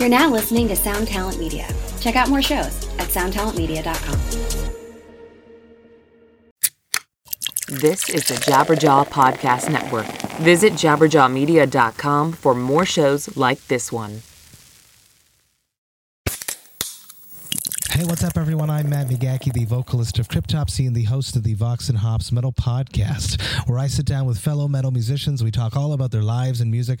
You're now listening to Sound Talent Media. Check out more shows at soundtalentmedia.com. This is the Jabberjaw Podcast Network. Visit jabberjawmedia.com for more shows like this one. Hey, what's up, everyone? I'm Matt McGachy, the vocalist of Cryptopsy and the host of the Vox and Hops Metal Podcast, where I sit down with fellow metal musicians. We talk all about their lives and music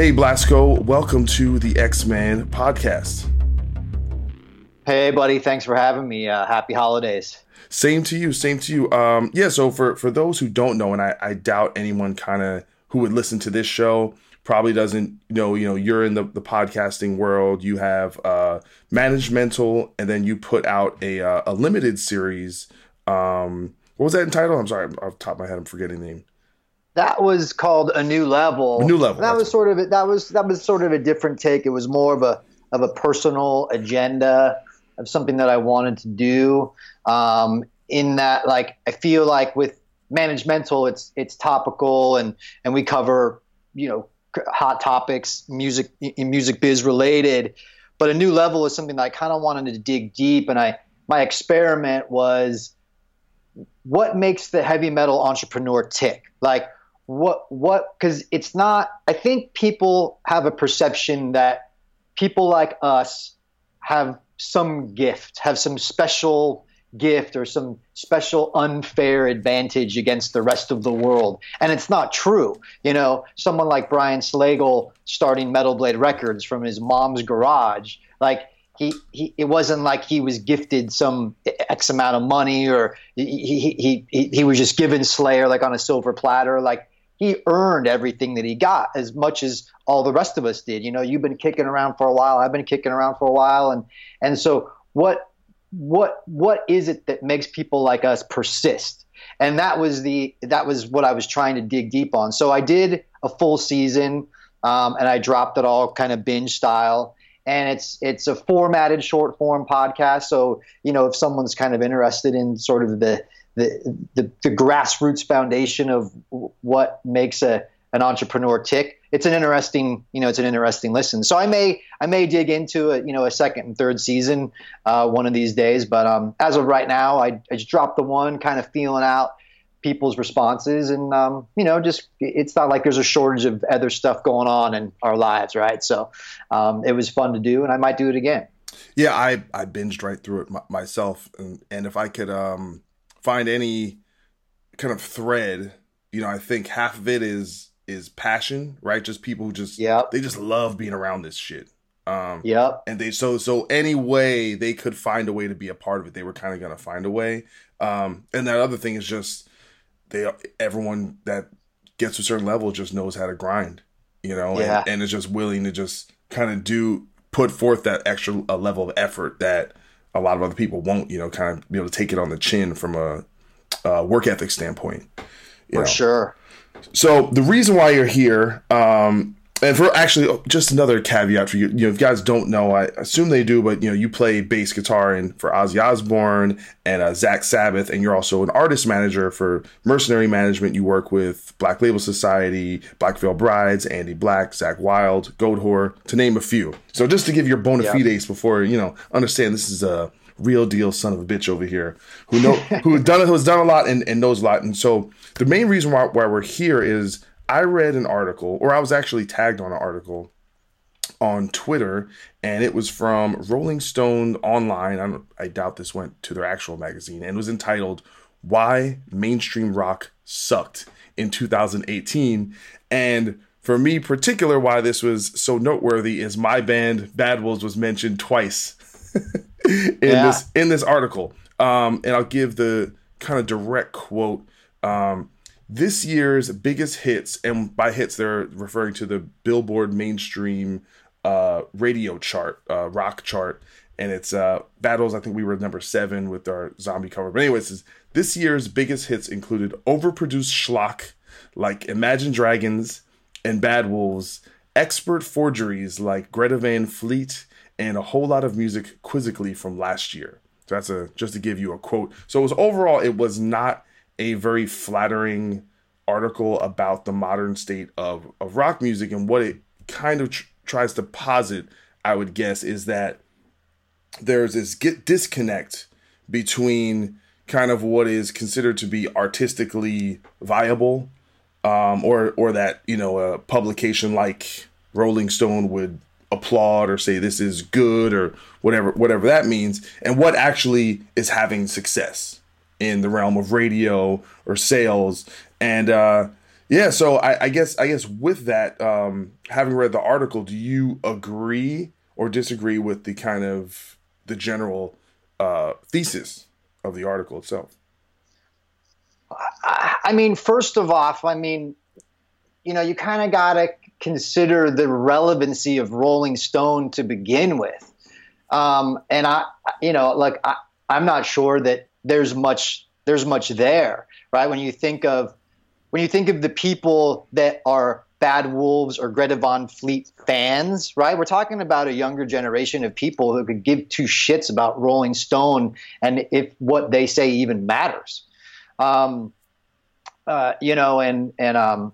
Hey, Blasko, welcome to the Ex Man podcast. Hey, buddy. Thanks for having me. Uh, happy holidays. Same to you. Same to you. Um, yeah. So for for those who don't know, and I, I doubt anyone kind of who would listen to this show probably doesn't know. You know, you're in the the podcasting world. You have uh, managemental, and then you put out a uh, a limited series. Um, what was that entitled? I'm sorry, off the top of my head, I'm forgetting the name. That was called a new level. A new level. That was sort of it. That was that was sort of a different take. It was more of a of a personal agenda of something that I wanted to do. Um, in that, like, I feel like with managemental, it's it's topical and and we cover you know hot topics, music music biz related. But a new level is something that I kind of wanted to dig deep, and I my experiment was what makes the heavy metal entrepreneur tick like what what because it's not i think people have a perception that people like us have some gift have some special gift or some special unfair advantage against the rest of the world. And it's not true. You know someone like brian slagel starting metal blade records from his mom's garage like he, he it wasn't like he was gifted some x amount of money or he, he, he, he was just given slayer like on a silver platter like he earned everything that he got as much as all the rest of us did. You know, you've been kicking around for a while. I've been kicking around for a while, and and so what what what is it that makes people like us persist? And that was the that was what I was trying to dig deep on. So I did a full season, um, and I dropped it all kind of binge style. And it's it's a formatted short form podcast. So you know, if someone's kind of interested in sort of the the, the, the grassroots foundation of what makes a an entrepreneur tick. It's an interesting, you know, it's an interesting listen. So I may I may dig into a you know a second and third season uh, one of these days. But um, as of right now, I, I just dropped the one, kind of feeling out people's responses, and um, you know, just it's not like there's a shortage of other stuff going on in our lives, right? So um, it was fun to do, and I might do it again. Yeah, I I binged right through it m- myself, and and if I could um find any kind of thread, you know, I think half of it is is passion, right? Just people who just yeah they just love being around this shit. Um Yep. and they so so any way they could find a way to be a part of it, they were kind of gonna find a way. Um and that other thing is just they everyone that gets to a certain level just knows how to grind, you know, Yeah. and, and is just willing to just kind of do put forth that extra a level of effort that a lot of other people won't, you know, kind of be able to take it on the chin from a, a work ethic standpoint. For know. sure. So the reason why you're here, um, and for actually oh, just another caveat for you, you know, if you guys don't know, I assume they do, but you know, you play bass guitar and for Ozzy Osbourne and uh, Zakk Sabbath, and you're also an artist manager for Mercenary Management. You work with Black Label Society, Black Veil Brides, Andy Black, Zakk Wylde, Goat Whore, to name a few. So just to give your bona Yeah. fides before you know, understand this is a real deal son of a bitch over here who know who done who's done a lot and, and knows a lot. And so the main reason why, why we're here is I read an article, or I was actually tagged on an article on Twitter, and it was from Rolling Stone Online. I, don't, I doubt this went to their actual magazine, and it was entitled why mainstream rock sucked in 2018. And for me, particular, why this was so noteworthy is my band Bad Wolves was mentioned twice in yeah. this in this article. Um, and I'll give the kind of direct quote. Um, this year's biggest hits, and by hits they're referring to the Billboard mainstream uh, radio chart, uh, rock chart, and it's uh, battles. I think we were number seven with our zombie cover. But anyways, this year's biggest hits included overproduced schlock like Imagine Dragons and Bad Wolves, expert forgeries like Greta Van Fleet, and a whole lot of music quizzically from last year. So that's a just to give you a quote. So it was overall, it was not a very flattering article about the modern state of, of rock music. And what it kind of tr- tries to posit, I would guess, is that there's this get disconnect between kind of what is considered to be artistically viable um, or or that you know a publication like Rolling Stone would applaud or say this is good or whatever whatever that means and what actually is having success in the realm of radio or sales and uh, yeah so I, I, guess i guess with that um, having read the article do you agree or disagree with the kind of the general uh, thesis of the article itself? I mean, first of all, I mean, you know, you kind of got to consider the relevancy of Rolling Stone to begin with. Um, and I, you know, like I, I'm not sure that there's much there's much there, right? When you think of when you think of the people that are Bad Wolves or Greta Van Fleet fans, right? We're talking about a younger generation of people who could give two shits about Rolling Stone and if what they say even matters. Um, uh, you know, and and um,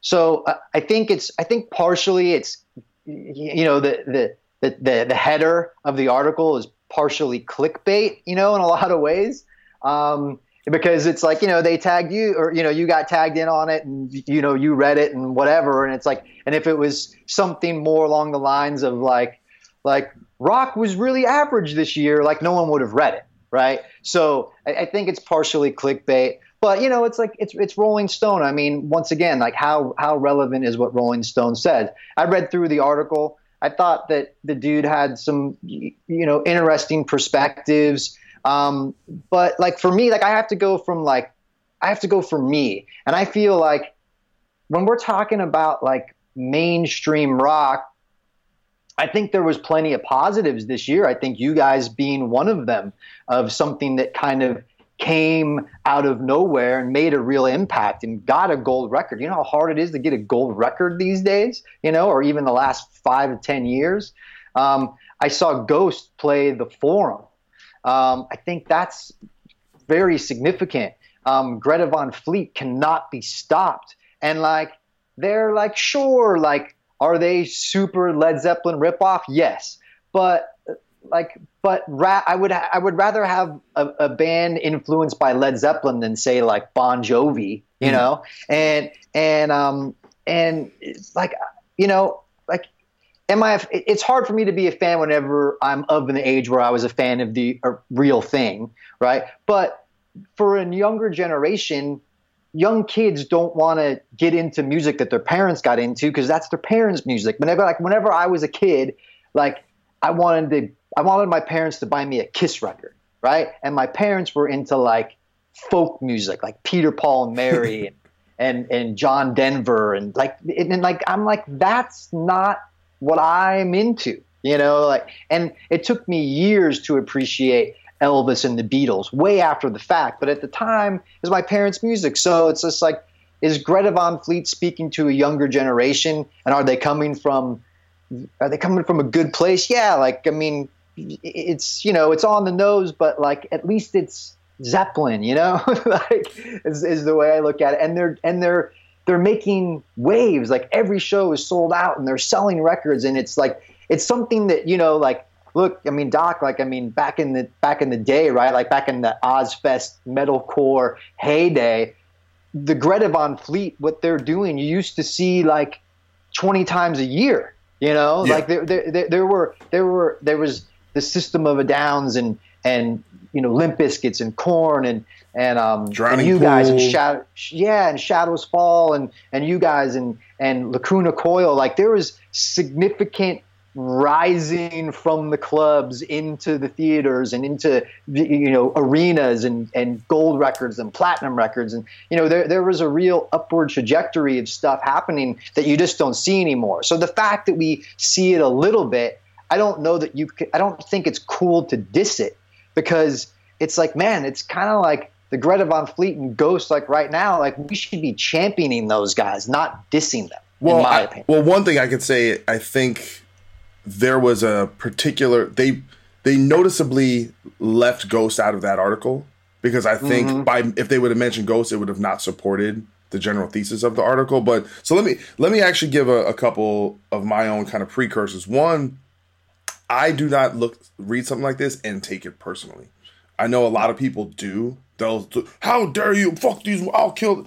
so I, I think it's I think partially it's you know the the the the, the header of the article is partially clickbait, you know, in a lot of ways. Um, because it's like you know they tagged you or you know you got tagged in on it and you know you read it and whatever. And it's like and if it was something more along the lines of like like rock was really average this year like no one would have read it right? So I, I think it's partially clickbait but you know it's like it's it's rolling stone. I mean once again like how how relevant is what rolling stone said i read through the article i thought that the dude had some you know interesting perspectives um, but like for me, like I have to go from like I have to go for me, and I feel like when we're talking about like mainstream rock, I think there was plenty of positives this year. I think you guys being one of them of something that kind of came out of nowhere and made a real impact and got a gold record. You know how hard it is to get a gold record these days, you know, or even the last five to 10 years. Um, I saw Ghost play the Forum um, I think that's very significant. Um, Greta Van Fleet cannot be stopped. And like, they're like, sure, like, are they super Led Zeppelin ripoff? Yes. But like, but ra- I would I would rather have a, a, band influenced by Led Zeppelin than say like Bon Jovi, you mm. know, and and um and like you know like am I? It's hard for me to be a fan whenever I'm of an age where I was a fan of the real thing, right? But for a younger generation, young kids don't want to get into music that their parents got into because that's their parents' music. Whenever, like, whenever I was a kid, like, I wanted to, I wanted my parents to buy me a Kiss record, right? And my parents were into like folk music, like Peter, Paul, and Mary, and, and and John Denver, and like, and, and like, I'm like, that's not what I'm into, you know, like, and it took me years to appreciate Elvis and the Beatles way after the fact. But at the time, it was my parents' music. So it's just like, is Greta Van Fleet speaking to a younger generation? And are they coming from, are they coming from a good place? Yeah. Like, I mean, it's, you know, it's on the nose, but like, at least it's Zeppelin, you know, like is, is the way I look at it. And they're, and they're, they're making waves. Like every show is sold out and they're selling records. And it's like, it's something that, you know, like, look, I mean, Doc, like, I mean, back in the, back in the day, right? Like back in the Ozfest metalcore heyday, the Greta Van Fleet, what they're doing, you used to see like 20 times a year, you know, yeah. like there, there, there, there were, there were, there was the system of a downs and, and you know Limp Bizkits and Korn and and um Drowning and you guys and shadow yeah and Shadows Fall and and you guys and and Lacuna Coil. Like there was significant rising from the clubs into the theaters and into the, you know arenas and and gold records and platinum records. And you know there there was a real upward trajectory of stuff happening that you just don't see anymore. So the fact that we see it a little bit I don't know that you I don't think it's cool to diss it because it's like man it's kind of like the Greta Van Fleet and Ghost like right now like we should be championing those guys not dissing them well, in my I- opinion well, one thing I could say, I think there was a particular they they noticeably left Ghost out of that article because I think Mm-hmm. by if they would have mentioned Ghost, it would have not supported the general thesis of the article. But so let me let me actually give a, a couple of my own kind of precursors. One, I do not look read something like this and take it personally. I know a lot of people do. They'll how dare you fuck these I'll kill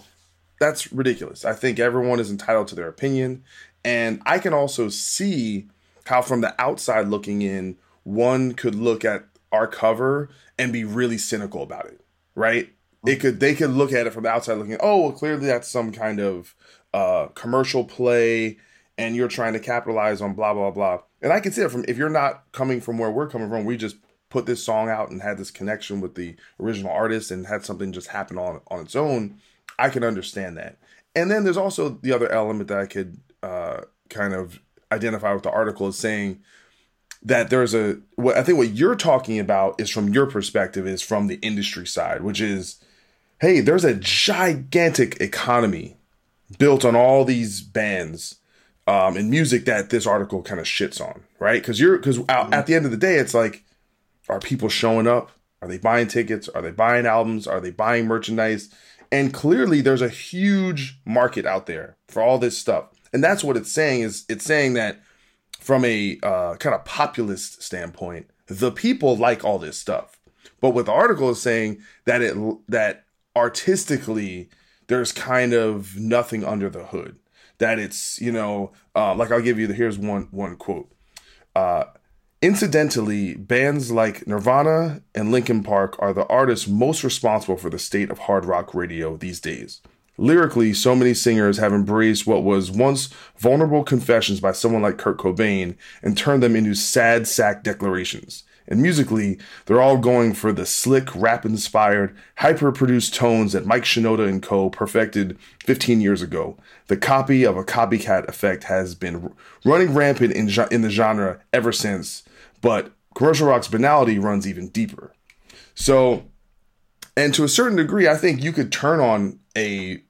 that's ridiculous. I think everyone is entitled to their opinion. And I can also see how, from the outside looking in, one could look at our cover and be really cynical about it, right? It could they could look at it from the outside looking, oh, well, clearly that's some kind of uh, commercial play, and you're trying to capitalize on blah blah blah. And I can see it from if you're not coming from where we're coming from, we just put this song out and had this connection with the original artist and had something just happen on on its own. I can understand that. And then there's also the other element that I could uh, kind of identify with the article is saying that there's a what I think what you're talking about is from your perspective is from the industry side, which is hey, there's a gigantic economy built on all these bands um, and music that this article kind of shits on, right? Because you're because at the end of the day, it's like, are people showing up? Are they buying tickets? Are they buying albums? Are they buying merchandise? And clearly, there's a huge market out there for all this stuff, and that's what it's saying. Is it's saying that from a uh, kind of populist standpoint, the people like all this stuff. But what the article is saying that it that artistically there's kind of nothing under the hood. That it's you know uh, like I'll give you the here's one one quote. Uh, Incidentally, bands like Nirvana and Linkin Park are the artists most responsible for the state of hard rock radio these days. Lyrically, so many singers have embraced what was once vulnerable confessions by someone like Kurt Cobain and turned them into sad sack declarations. And musically, they're all going for the slick, rap inspired, hyper produced tones that Mike Shinoda and co. perfected 15 years ago. The copy of a copycat effect has been running rampant in, in the genre ever since, but commercial rock's banality runs even deeper. So, and to a certain degree, I think you could turn on a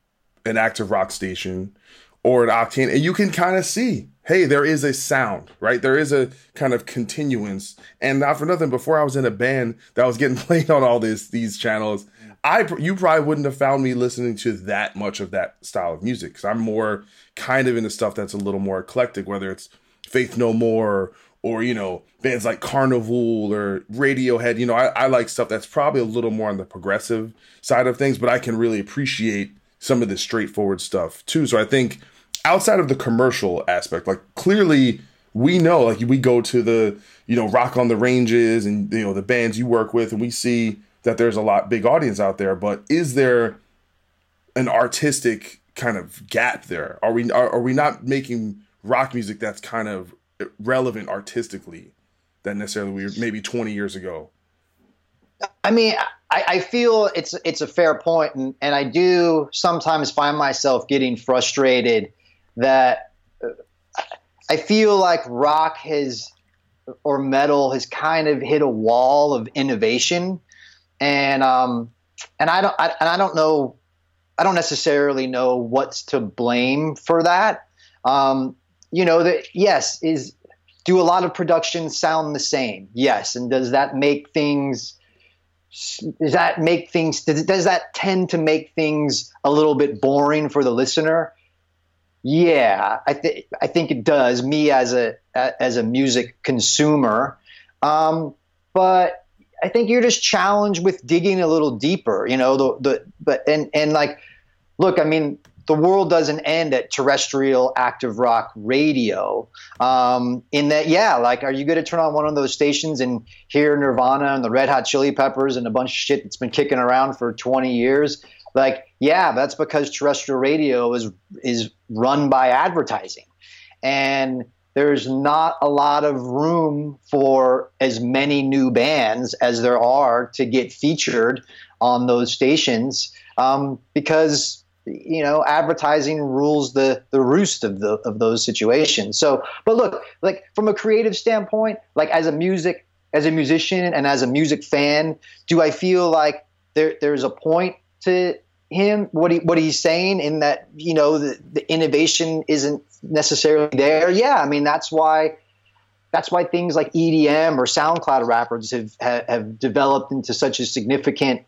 an active rock station or an octane and you can kind of see hey there is a sound right? There is a kind of continuance. And not for nothing before i was in a band that was getting played on all this these channels i you probably wouldn't have found me listening to that much of that style of music. Because i'm more kind of into stuff that's a little more eclectic whether it's faith no more or you know bands like carnival or radiohead. You know I, I like stuff that's probably a little more on the progressive side of things but i can really appreciate some of this straightforward stuff too. So i think outside of the commercial aspect like clearly we know like we go to the you know rock on the ranges and you know the bands you work with and we see that there's a lot big audience out there but is there an artistic kind of gap there? Are we are, are we not making rock music that's kind of relevant artistically than necessarily we were maybe 20 years ago? I mean, I, I feel it's it's a fair point, and, and I do sometimes find myself getting frustrated that I feel like rock has or metal has kind of hit a wall of innovation, and um, and I don't I, and I don't know I don't necessarily know what's to blame for that. Um, you know that yes is do a lot of productions sound the same? Yes, and does that make things does that make things does, does that tend to make things a little bit boring for the listener yeah i think i think it does me as a as a music consumer um, but i think you're just challenged with digging a little deeper you know the the but and and like look i mean the world doesn't end at terrestrial active rock radio. Um, in that, yeah, like, are you going to turn on one of those stations and hear Nirvana and the Red Hot Chili Peppers and a bunch of shit that's been kicking around for 20 years? Like, yeah, that's because terrestrial radio is is run by advertising, and there's not a lot of room for as many new bands as there are to get featured on those stations um, because you know advertising rules the the roost of the of those situations. So but look like from a creative standpoint like as a music as a musician and as a music fan do i feel like there there's a point to him what he what he's saying in that you know the, the innovation isn't necessarily there yeah i mean that's why that's why things like EDM or SoundCloud rappers have have, have developed into such a significant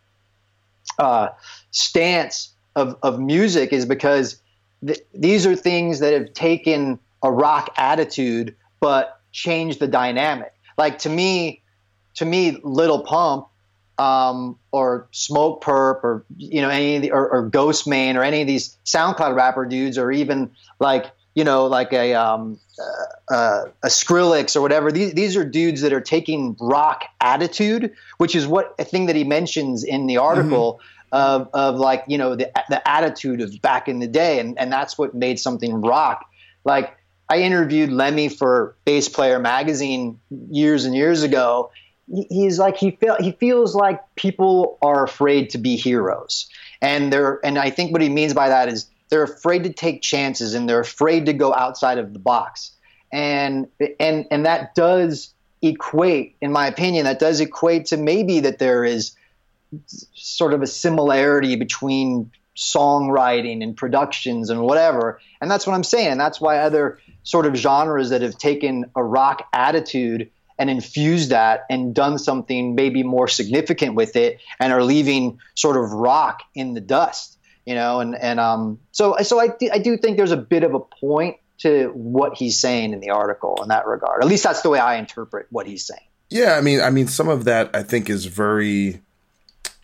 uh, stance of, of music is because th- these are things that have taken a rock attitude but changed the dynamic. Like to me, to me, Lil Pump um, or Smokepurpp or you know any of the, or, or Ghostemane or any of these SoundCloud rapper dudes or even like you know like a um, uh, uh, a Skrillex or whatever. These these are dudes that are taking rock attitude, which is what a thing that he mentions in the article. Mm-hmm of, of like you know the the attitude of back in the day, and and that's what made something rock. Like I interviewed Lemmy for Bass Player magazine years and years ago. He's like he feel he feels like people are afraid to be heroes, and they're and I think what he means by that is they're afraid to take chances and they're afraid to go outside of the box, and and and that does equate, in my opinion, that does equate to maybe that there is sort of a similarity between songwriting and productions and whatever. And that's what I'm saying. That's why other sort of genres that have taken a rock attitude and infused that and done something maybe more significant with it and are leaving sort of rock in the dust, you know, and, and, um, so, so I, I do think there's a bit of a point to what he's saying in the article in that regard. At least that's the way I interpret what he's saying. Yeah. I mean, I mean, some of that I think is very,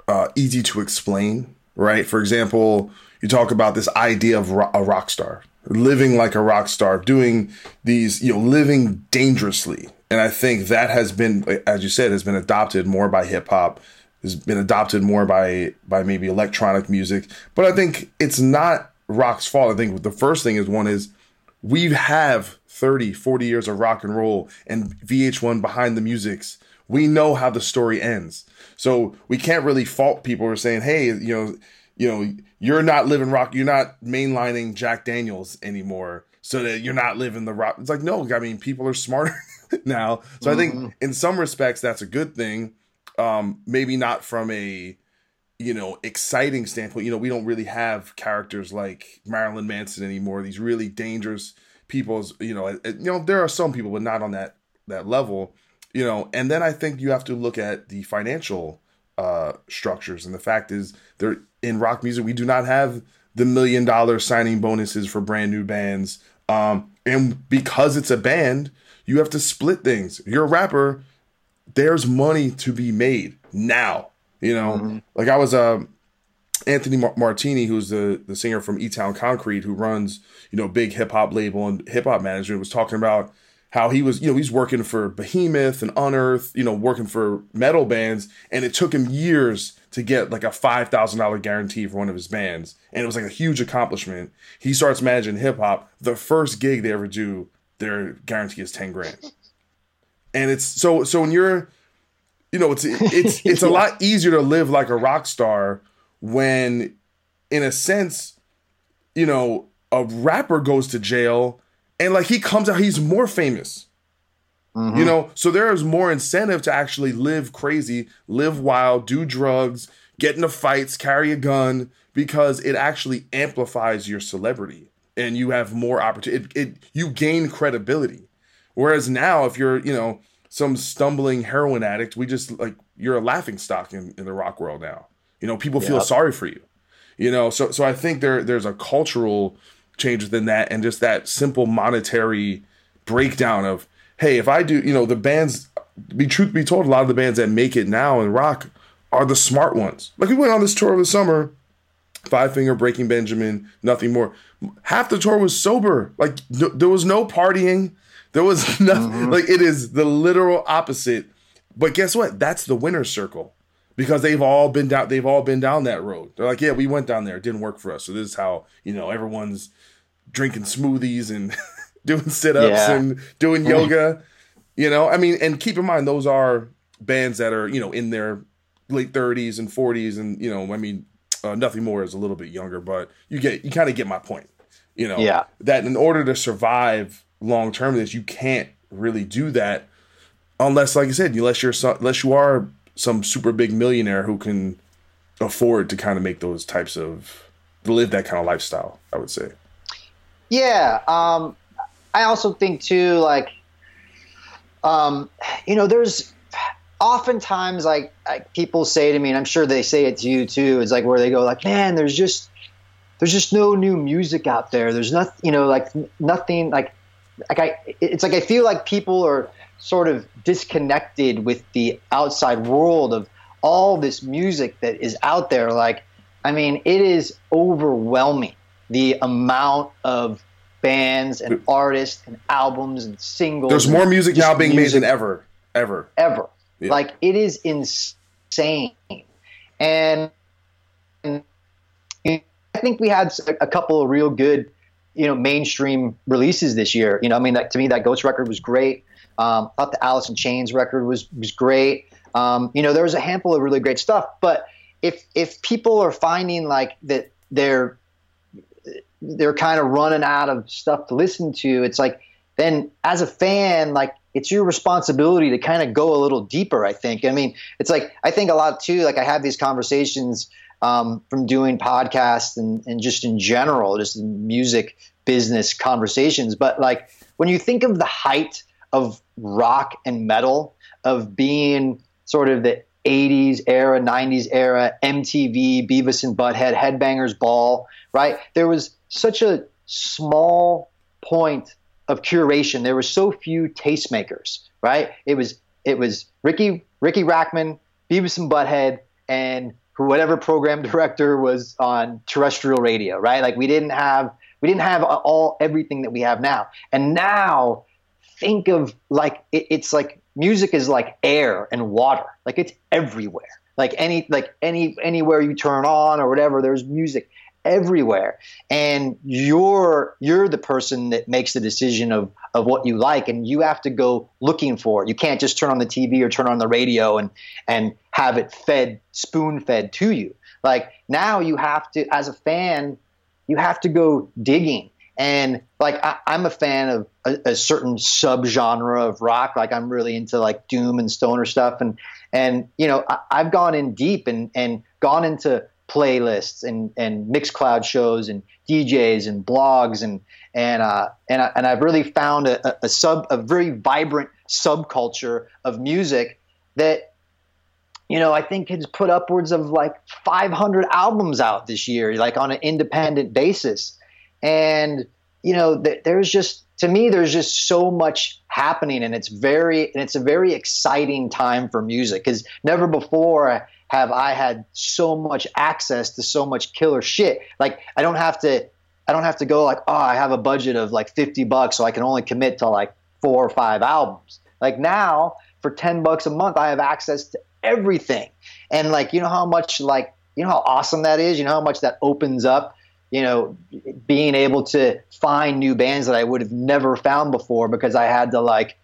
uh, easy to explain, right? For example, you talk about this idea of ro- a rock star, living like a rock star, doing these, you know, living dangerously. And I think that has been, as you said, has been adopted more by hip hop, has been adopted more by by maybe electronic music. But I think it's not rock's fault. I think the first thing is one is we have 30, 40 years of rock and roll and VH1 behind the musics. We know how the story ends. So we can't really fault people who are saying, hey, you know, you know, you're not living rock, you're not mainlining Jack Daniels anymore, so that you're not living the rock. It's like, no, I mean, people are smarter now. So mm-hmm. I think mm-hmm. in some respects that's a good thing. Um, maybe not from a you know exciting standpoint. You know, we don't really have characters like Marilyn Manson anymore. These really dangerous people. You know, you know, there are some people, but not on that that level you know, and then I think you have to look at the financial uh, structures. And the fact is, there in rock music, we do not have the million dollar signing bonuses for brand new bands. Um, and because it's a band, you have to split things. You're a rapper, there's money to be made now. You know, mm-hmm. like I was uh, Anthony Martini, who's the the singer from E Town Concrete, who runs you know big hip hop label and hip hop management, was talking about how he was, you know, he's working for Behemoth and Unearth, you know, working for metal bands, and it took him years to get like a five thousand dollar guarantee for one of his bands, and it was like a huge accomplishment. He starts managing hip hop. The first gig they ever do, their guarantee is ten grand, and it's so so when you're, you know, it's it's it's a lot easier to live like a rock star when, in a sense, you know, a rapper goes to jail and like he comes out, he's more famous. Mm-hmm. You know, so there is more incentive to actually live crazy, live wild, do drugs, get into fights, carry a gun, because it actually amplifies your celebrity and you have more opportunity. It, it you gain credibility. Whereas now, if you're, you know, some stumbling heroin addict, we just like you're a laughing stock in, in the rock world now. You know, people yep. feel sorry for you. You know, so so I think there there's a cultural change than that and just that simple monetary breakdown of hey if i do you know the bands be truth be told a lot of the bands that make it now in rock are the smart ones like we went on this tour of the summer Five Finger, Breaking Benjamin, nothing more. Half the tour was sober. Like no, there was no partying. There was nothing. Mm-hmm. Like it is the literal opposite. But guess what? That's the winner's circle because they've all been down. They've all been down that road. They're like, yeah, we went down there. It didn't work for us. So this is how you know everyone's drinking smoothies and doing sit ups yeah. and doing yoga. You know, I mean, and keep in mind those are bands that are you know in their late 30s and 40s, and you know, I mean, uh, nothing more is a little bit younger, but you get you kind of get my point. You know, yeah, that in order to survive long term, this you can't really do that unless, like I said, unless you're some, unless you are some super big millionaire who can afford to kind of make those types of live that kind of lifestyle. I would say. Yeah, um, I also think too, like, um, you know, there's oftentimes like, like people say to me, and I'm sure they say it to you too. It's like where they go, like, man, there's just there's just no new music out there. There's nothing, you know, like nothing like like I. It's like I feel like people are sort of disconnected with the outside world of all this music that is out there. Like, I mean, it is overwhelming the amount of bands and artists and albums and singles. There's more music now being music made than ever, ever, ever. Yeah. Like it is insane, and, I think we had a couple of real good, you know, mainstream releases this year. You know, I mean, that, to me, that Ghost record was great. Um, I thought the Alice in Chains record was was great. Um, you know, there was a handful of really great stuff. But if if people are finding like that they're they're kind of running out of stuff to listen to, it's like then as a fan, like it's your responsibility to kind of go a little deeper. I think. I mean, it's like I think a lot too. Like I have these conversations um, from doing podcasts and, and just in general, just music business conversations. But like when you think of the height of rock and metal, of being sort of the 80s era, 90s era, MTV, Beavis and Butthead, Headbangers Ball, right? There was such a small point of curation. There were so few tastemakers, right? It was it was Riki Riki Rachtman, Beavis and Butthead, and whatever program director was on terrestrial radio, right? Like we didn't have we didn't have all everything that we have now. And now think of like it, it's like music is like air and water. Like it's everywhere. Like any like any anywhere you turn on or whatever, there's music everywhere. And you're you're the person that makes the decision of of what you like and you have to go looking for it. You can't just turn on the tv or turn on the radio and and have it fed spoon fed to you. Like now you have to as a fan you have to go digging. And like I, am a fan of a, a certain subgenre of rock. Like i'm really into like doom and stoner stuff. And and you know I, i've gone in deep and and gone into playlists and and Mixcloud shows and DJs and blogs and and uh, and I, and I've really found a, a sub a very vibrant subculture of music that you know I think has put upwards of like 500 albums out this year like on an independent basis. And you know th- there's just to me there's just so much happening and it's very and it's a very exciting time for music because never before have I had so much access to so much killer shit. Like I don't have to I don't have to go like, oh, I have a budget of like 50 bucks so I can only commit to like four or five albums. Like now for 10 bucks a month I have access to everything. And like you know how much like you know how awesome that is? You know how much that opens up you know, being able to find new bands that I would have never found before because I had to like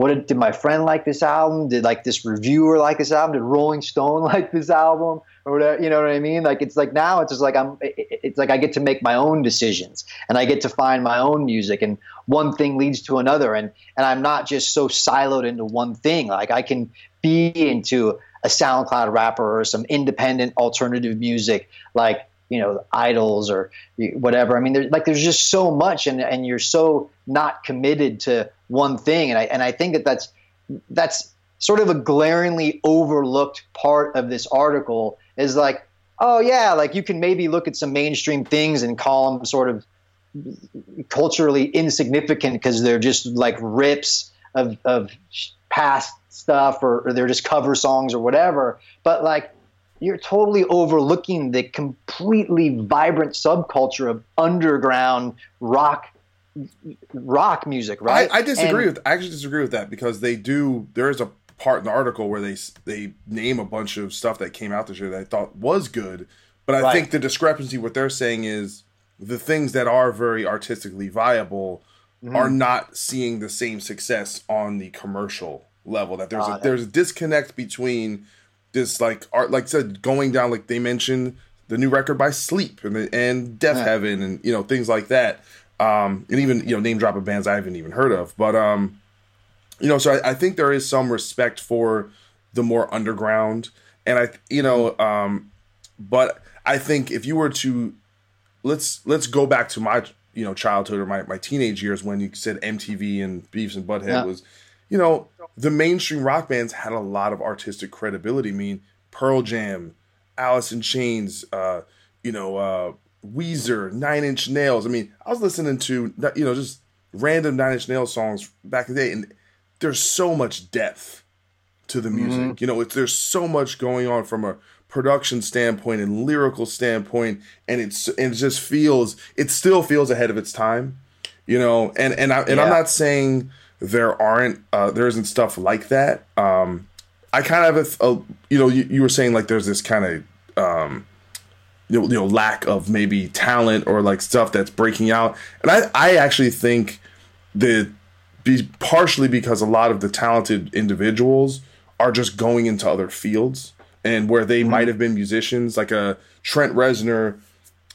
what did, did my friend like this album? Did like this reviewer like this album? Did Rolling Stone like this album or whatever? You know what I mean? Like it's like now it's just like I'm. It's like I get to make my own decisions and I get to find my own music, and one thing leads to another, and and I'm not just so siloed into one thing. Like I can be into a SoundCloud rapper or some independent alternative music, like you know IDLES or whatever i mean there's like there's just so much and and you're so not committed to one thing. And i and i think that that's that's sort of a glaringly overlooked part of this article is like oh yeah like you can maybe look at some mainstream things and call them sort of culturally insignificant because they're just like rips of of past stuff or, or they're just cover songs or whatever. But like you're totally overlooking the completely vibrant subculture of underground rock rock music, right? I, I disagree And- with. I actually disagree with that because they do. There is a part in the article where they they name a bunch of stuff that came out this year that I thought was good, but I Right. think the discrepancy what they're saying is the things that are very artistically viable Mm-hmm. are not seeing the same success on the commercial level. That there's a, there's a disconnect between this like art, like I said, going down like they mentioned the new record by Sleep and the, and Death Yeah. Heaven and you know things like that. Um, and even you know name dropping bands I haven't even heard of, but um, you know, so I, I think there is some respect for the more underground, and I you know, um, but I think if you were to let's let's go back to my you know childhood or my, my teenage years when you said MTV and Beavis and Butthead Yeah. was you know the mainstream rock bands had a lot of artistic credibility. I mean Pearl Jam, Alice in Chains, uh, you know uh, Weezer, Nine Inch Nails. I mean I was listening to you know just random Nine Inch Nails songs back in the day, and there's so much depth to the music. You know, it's there's so much going on from a production standpoint and lyrical standpoint, and it's and it just feels it still feels ahead of its time. You know, and and I and I'm not saying there aren't uh, there isn't stuff like that. Um, I kind of have a, a you know you, you were saying like there's this kind of um, you know, lack of maybe talent or like stuff that's breaking out, and I I actually think that be partially because a lot of the talented individuals are just going into other fields and where they might have been musicians. Like a Trent Reznor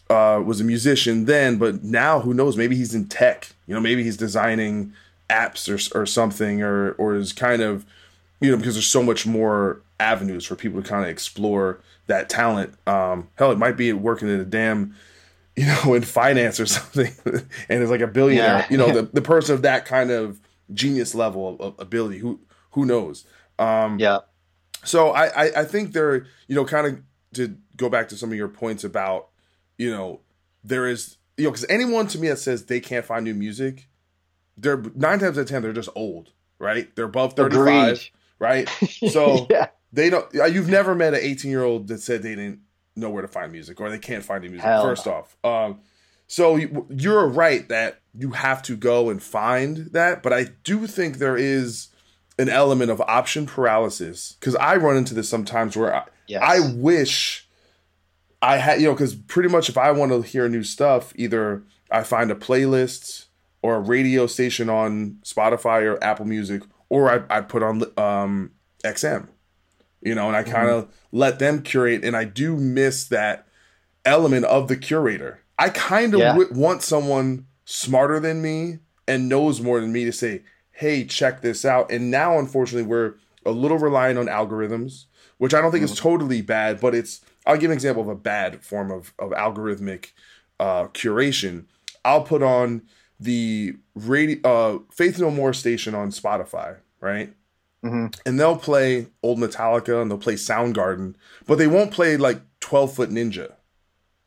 uh, was a musician then but now who knows? Maybe he's in tech. You know maybe he's designing apps or, or something or or is kind of you know because there's so much more avenues for people to kind of explore that talent um hell it might be working in a damn you know, in finance or something, and is like a billionaire. Yeah. You know, the, the person of that kind of genius level of, ability. Who who knows? Um, yeah. so I, I I think there, you know, kind of to go back to some of your points about, you know, there is, you know, because anyone to me that says they can't find new music, they're nine times out of ten they're just old, right? They're above thirty five, right? So yeah. They don't. uh, You've never met an 18 year old that said they didn't know where to find music or they can't find new music. Hell first no. off, um, so you, you're right that you have to go and find that, but I do think there is an element of option paralysis because I run into this sometimes where I, Yes. I wish I had you know because pretty much if I want to hear new stuff, either I find a playlist or a radio station on Spotify or Apple Music, or I, I put on um, XM you know, and I kind of let them curate, and I do miss that element of the curator. I kind of Yeah. w- want someone smarter than me and knows more than me to say, "Hey, check this out." And now, unfortunately, we're a little reliant on algorithms, which I don't think is totally bad, but it's. I'll give an example of a bad form of of algorithmic uh, curation. I'll put on the radio uh, Faith No More station on Spotify, right? Mm-hmm. and they'll play old Metallica and they'll play Soundgarden, but they won't play like 12 Foot Ninja,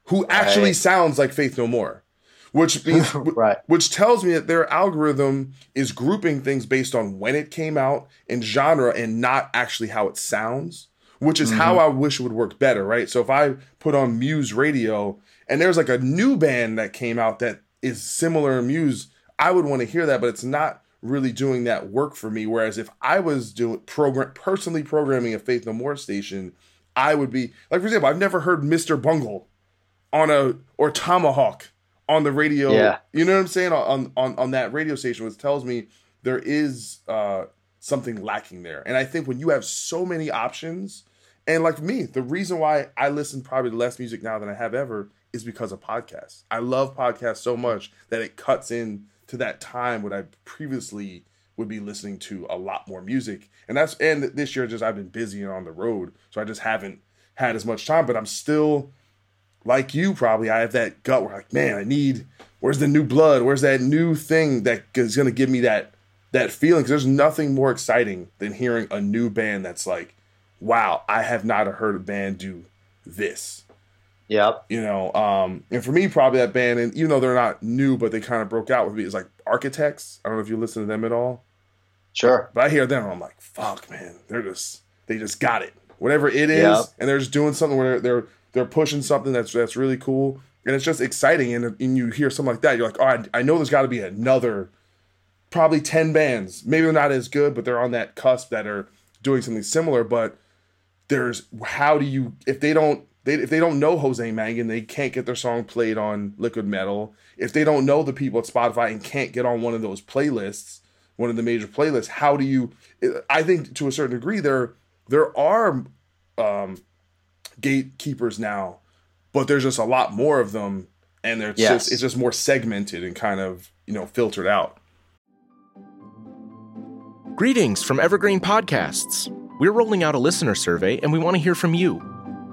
who actually Right. sounds like Faith No More, which means Right. which tells me that their algorithm is grouping things based on when it came out and genre and not actually how it sounds, which is how mm-hmm. I wish it would work better, right? So if I put on Muse Radio and there's like a new band that came out that is similar to Muse, I would want to hear that, but it's not really doing that work for me. Whereas if I was doing program personally programming a Faith No More station, I would be like, for example, I've never heard Mr. Bungle on a or Tomahawk on the radio. Yeah. You know what I'm saying? On on on that radio station, which tells me there is uh something lacking there. And I think when you have so many options, and like me, the reason why I listen probably less music now than I have ever is because of podcasts. I love podcasts so much that it cuts in to that time when I previously would be listening to a lot more music. And that's and this year just I've been busy and on the road, so I just haven't had as much time, but I'm still like you probably I have that gut where like, man, I need where's the new blood? Where's that new thing that is going to give me that that feeling cuz there's nothing more exciting than hearing a new band that's like, wow, I have not heard a band do this. Yep. You know, um and for me probably that band and even though they're not new but they kind of broke out with me is like Architects. I don't know if you listen to them at all. Sure. But I hear them and I'm like, fuck man, they're just they just got it. whatever it is, Yep. and they're just doing something where they're they're pushing something that's that's really cool, and it's just exciting. And, and you hear something like that, you're like, oh, I, I know there's got to be another, probably ten bands. Maybe they're not as good, but they're on that cusp that are doing something similar. But there's how do you if they don't they if they don't know Jose Mangin, they can't get their song played on Liquid Metal. If they don't know the people at Spotify and can't get on one of those playlists, one of the major playlists, how do you? I think to a certain degree there there are um, gatekeepers now, but there's just a lot more of them, and they're Yes. just it's just more segmented and kind of you know filtered out. Greetings from Evergreen Podcasts. We're rolling out a listener survey and we want to hear from you.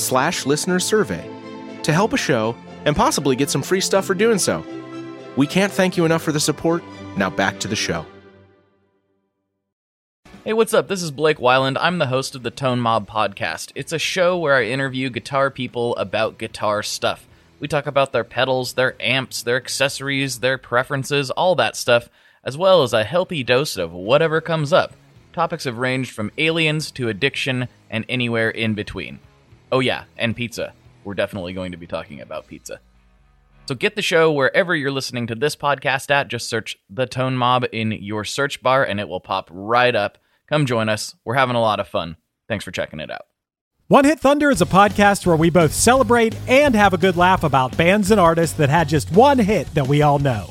slash listener survey to help a show and possibly get some free stuff for doing so. We can't thank you enough for the support. Now back to the show. Hey, what's up? This is Blake Wyland. I'm the host of the Tone Mob Podcast. It's a show where I interview guitar people about guitar stuff. We talk about their pedals, their amps, their accessories, their preferences, all that stuff, as well as a healthy dose of whatever comes up. Topics have ranged from aliens to addiction and anywhere in between. Oh, yeah, and pizza. We're definitely going to be talking about pizza. So get the show wherever you're listening to this podcast at. Just search The Tone Mob in your search bar and it will pop right up. Come join us. We're having a lot of fun. Thanks for checking it out. One Hit Thunder is a podcast where we both celebrate and have a good laugh about bands and artists that had just one hit that we all know.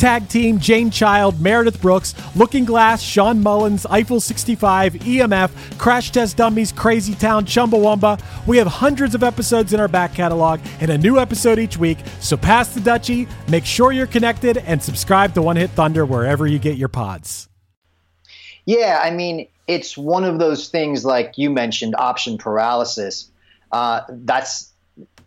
Tag Team, Jane Child, Meredith Brooks, Looking Glass, Shawn Mullins, Eiffel 65, EMF, Crash Test Dummies, Crazy Town, Chumbawamba. We have hundreds of episodes in our back catalog and a new episode each week, so pass the Dutchie, make sure you're connected, and subscribe to One Hit Thunder wherever you get your pods. Yeah, I mean, it's one of those things like you mentioned, option paralysis. Uh, that's,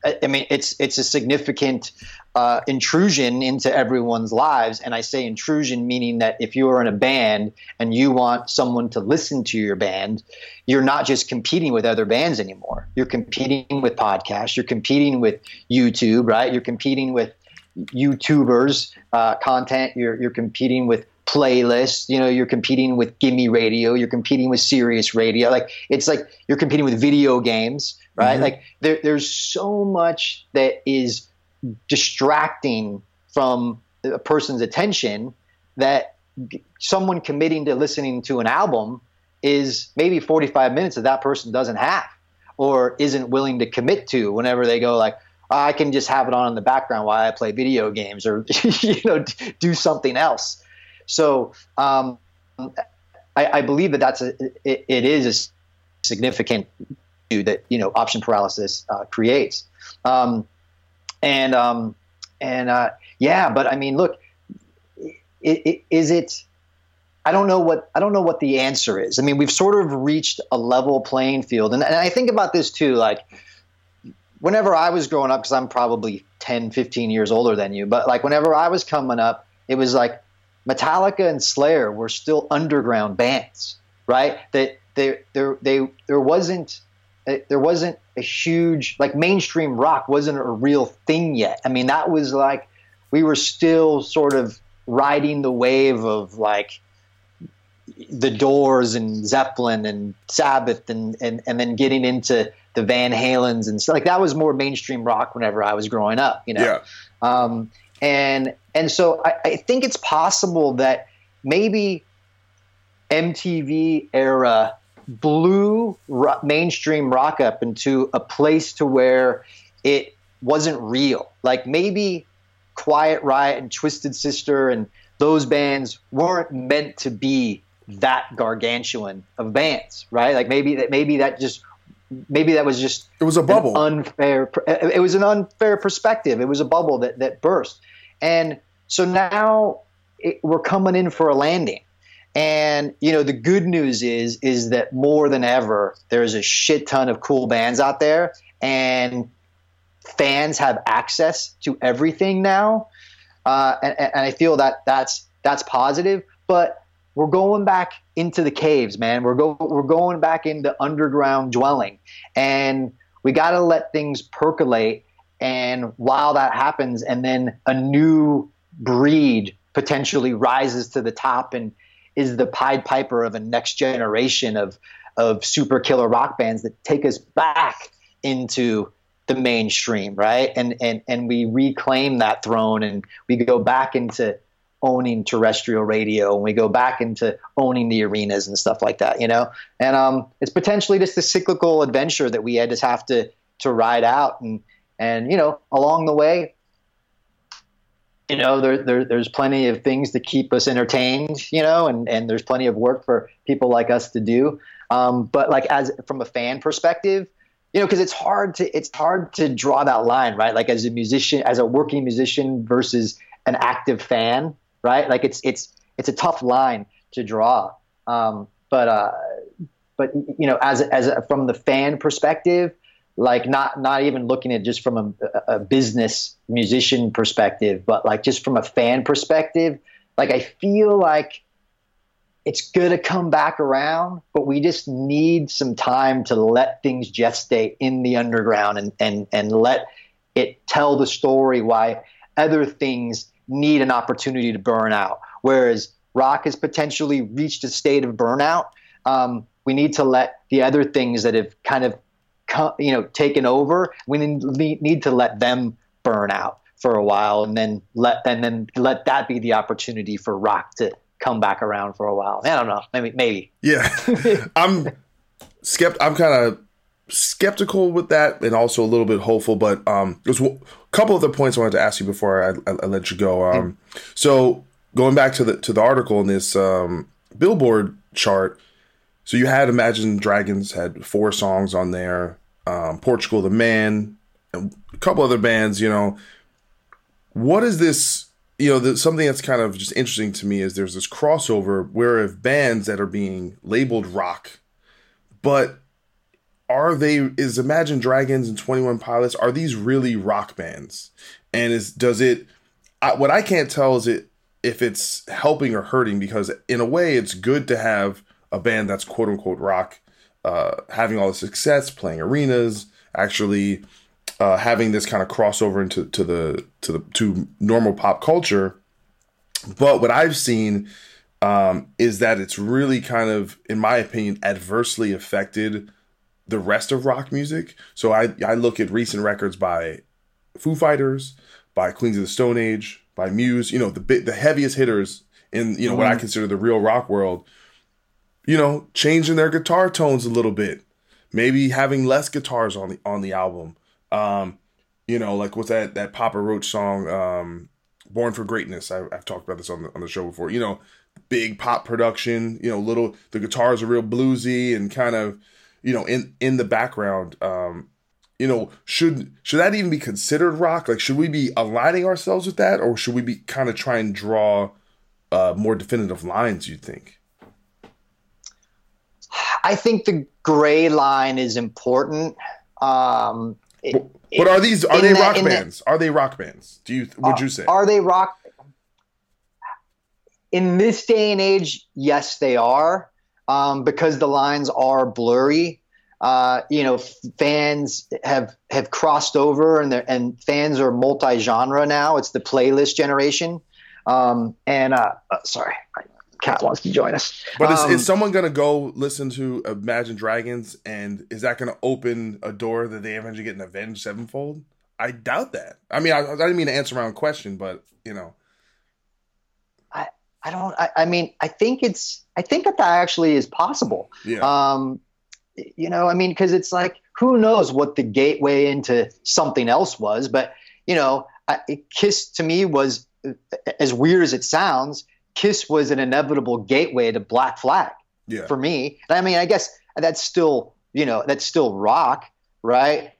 I mean, it's it's a significant uh, intrusion into everyone's lives, and I say intrusion meaning that if you are in a band and you want someone to listen to your band, you're not just competing with other bands anymore. You're competing with podcasts. You're competing with YouTube, right? You're competing with YouTubers uh, content. You're you're competing with playlists. You know, you're competing with Gimme Radio. You're competing with Sirius Radio. Like it's like you're competing with video games, right? Like there, there's so much that is distracting from a person's attention that someone committing to listening to an album is maybe 45 minutes that that person doesn't have or isn't willing to commit to whenever they go like I can just have it on in the background while I play video games or you know do something else. So um, I, I believe that that's a it, it is a significant that you know option paralysis uh, creates. Um, and um, and uh, yeah, but I mean, look, is it? I don't know what I don't know what the answer is. I mean, we've sort of reached a level playing field, and, and I think about this too. Like, whenever I was growing up, because I'm probably 10, 15 years older than you, but like whenever I was coming up, it was like Metallica and Slayer were still underground bands, right? That there there they there wasn't uh, there wasn't a huge like mainstream rock wasn't a real thing yet. I mean, that was like we were still sort of riding the wave of like the Doors and Zeppelin and Sabbath and and and then getting into the Van Halens and stuff like that was more mainstream rock whenever I was growing up, you know. Yeah. Um, and and so I, I think it's possible that maybe MTV era blew ro- mainstream rock up into a place to where it wasn't real. Like maybe Quiet Riot and Twisted Sister and those bands weren't meant to be that gargantuan of bands, right? Like maybe that maybe that just maybe that was just it was a bubble unfair it was an unfair perspective it was a bubble that that burst and so now it, we're coming in for a landing and you know the good news is is that more than ever there's a shit ton of cool bands out there and fans have access to everything now uh, and, and i feel that that's that's positive but we're going back into the caves, man. We're go we're going back into underground dwelling, and we got to let things percolate. And while that happens, and then a new breed potentially rises to the top and is the Pied Piper of a next generation of of super killer rock bands that take us back into the mainstream, right? And and and we reclaim that throne and we go back into owning terrestrial radio and we go back into owning the arenas and stuff like that, you know? And um, it's potentially just a cyclical adventure that we just have to, to ride out. And, and, you know, along the way, you know, there, there, there's plenty of things to keep us entertained, you know, and, and there's plenty of work for people like us to do. Um, but like as from a fan perspective, you know, because it's hard to it's hard to draw that line, right? Like as a musician, as a working musician versus an active fan, right? Like it's it's it's a tough line to draw. Um, but uh, but you know, as as a, from the fan perspective, like not not even looking at just from a, a business musician perspective, but like just from a fan perspective, like I feel like it's to come back around, but we just need some time to let things gestate in the underground and, and, and let it tell the story why other things need an opportunity to burn out. Whereas rock has potentially reached a state of burnout. Um, we need to let the other things that have kind of, you know, taken over. We need to let them burn out for a while, and then let and then let that be the opportunity for rock to come back around for a while. I don't know, maybe maybe. Yeah, I'm skept. I'm kind of skeptical with that and also a little bit hopeful. But um, there's a couple of the points I wanted to ask you before I, I, I let you go. Um, so going back to the to the article in this um, Billboard chart, so you had Imagine Dragons had four songs on there, um, Portugal the Man, a couple other bands. You know, what is this? You know, the, something that's kind of just interesting to me is there's this crossover where if bands that are being labeled rock, but are they is Imagine Dragons and 21 Pilots are these really rock bands? And is does it I, what I can't tell is it if it's helping or hurting because in a way it's good to have a band that's quote unquote rock uh, having all the success, playing arenas, actually uh, having this kind of crossover into to the to the to normal pop culture. But what I've seen um, is that it's really kind of, in my opinion, adversely affected the rest of rock music. So I I look at recent records by Foo Fighters, by Queens of the Stone Age, by Muse, you know, the bit the heaviest hitters in you know mm-hmm. what I mm-hmm. consider the real rock world. You know, changing their guitar tones a little bit. Maybe having less guitars on the on the album. Um, you know, like what's that that Papa Roach song um Born for Greatness. I, have talked about this on the on the show before. You know, big pop production. You know, little the guitars are real bluesy and kind of you know in in the background um you know should should that even be considered rock like should we be aligning ourselves with that or should we be kind of try and draw uh more definitive lines you think i think the gray line is important um it, but are these are they rock bands are they rock bands do you would you say are they rock in this day and age yes they are um, because the lines are blurry. Uh, you know, fans have have crossed over, and and fans are multi genre now. It's the playlist generation. Um, and uh, uh, sorry, Cat wants to join us. But is, um, is someone going to go listen to Imagine Dragons, and is that going to open a door that they eventually get an Avenged Sevenfold? I doubt that. I mean, I, I didn't mean to answer my own question, but you know. I don't. I, I, mean, I think it's. I think that that actually is possible. Yeah. Um, you know, I mean, because it's like who knows what the gateway into something else was, but you know, I, Kiss to me was as weird as it sounds. Kiss was an inevitable gateway to Black Flag Yeah. for me. And I mean, I guess that's still, you know, that's still rock, right?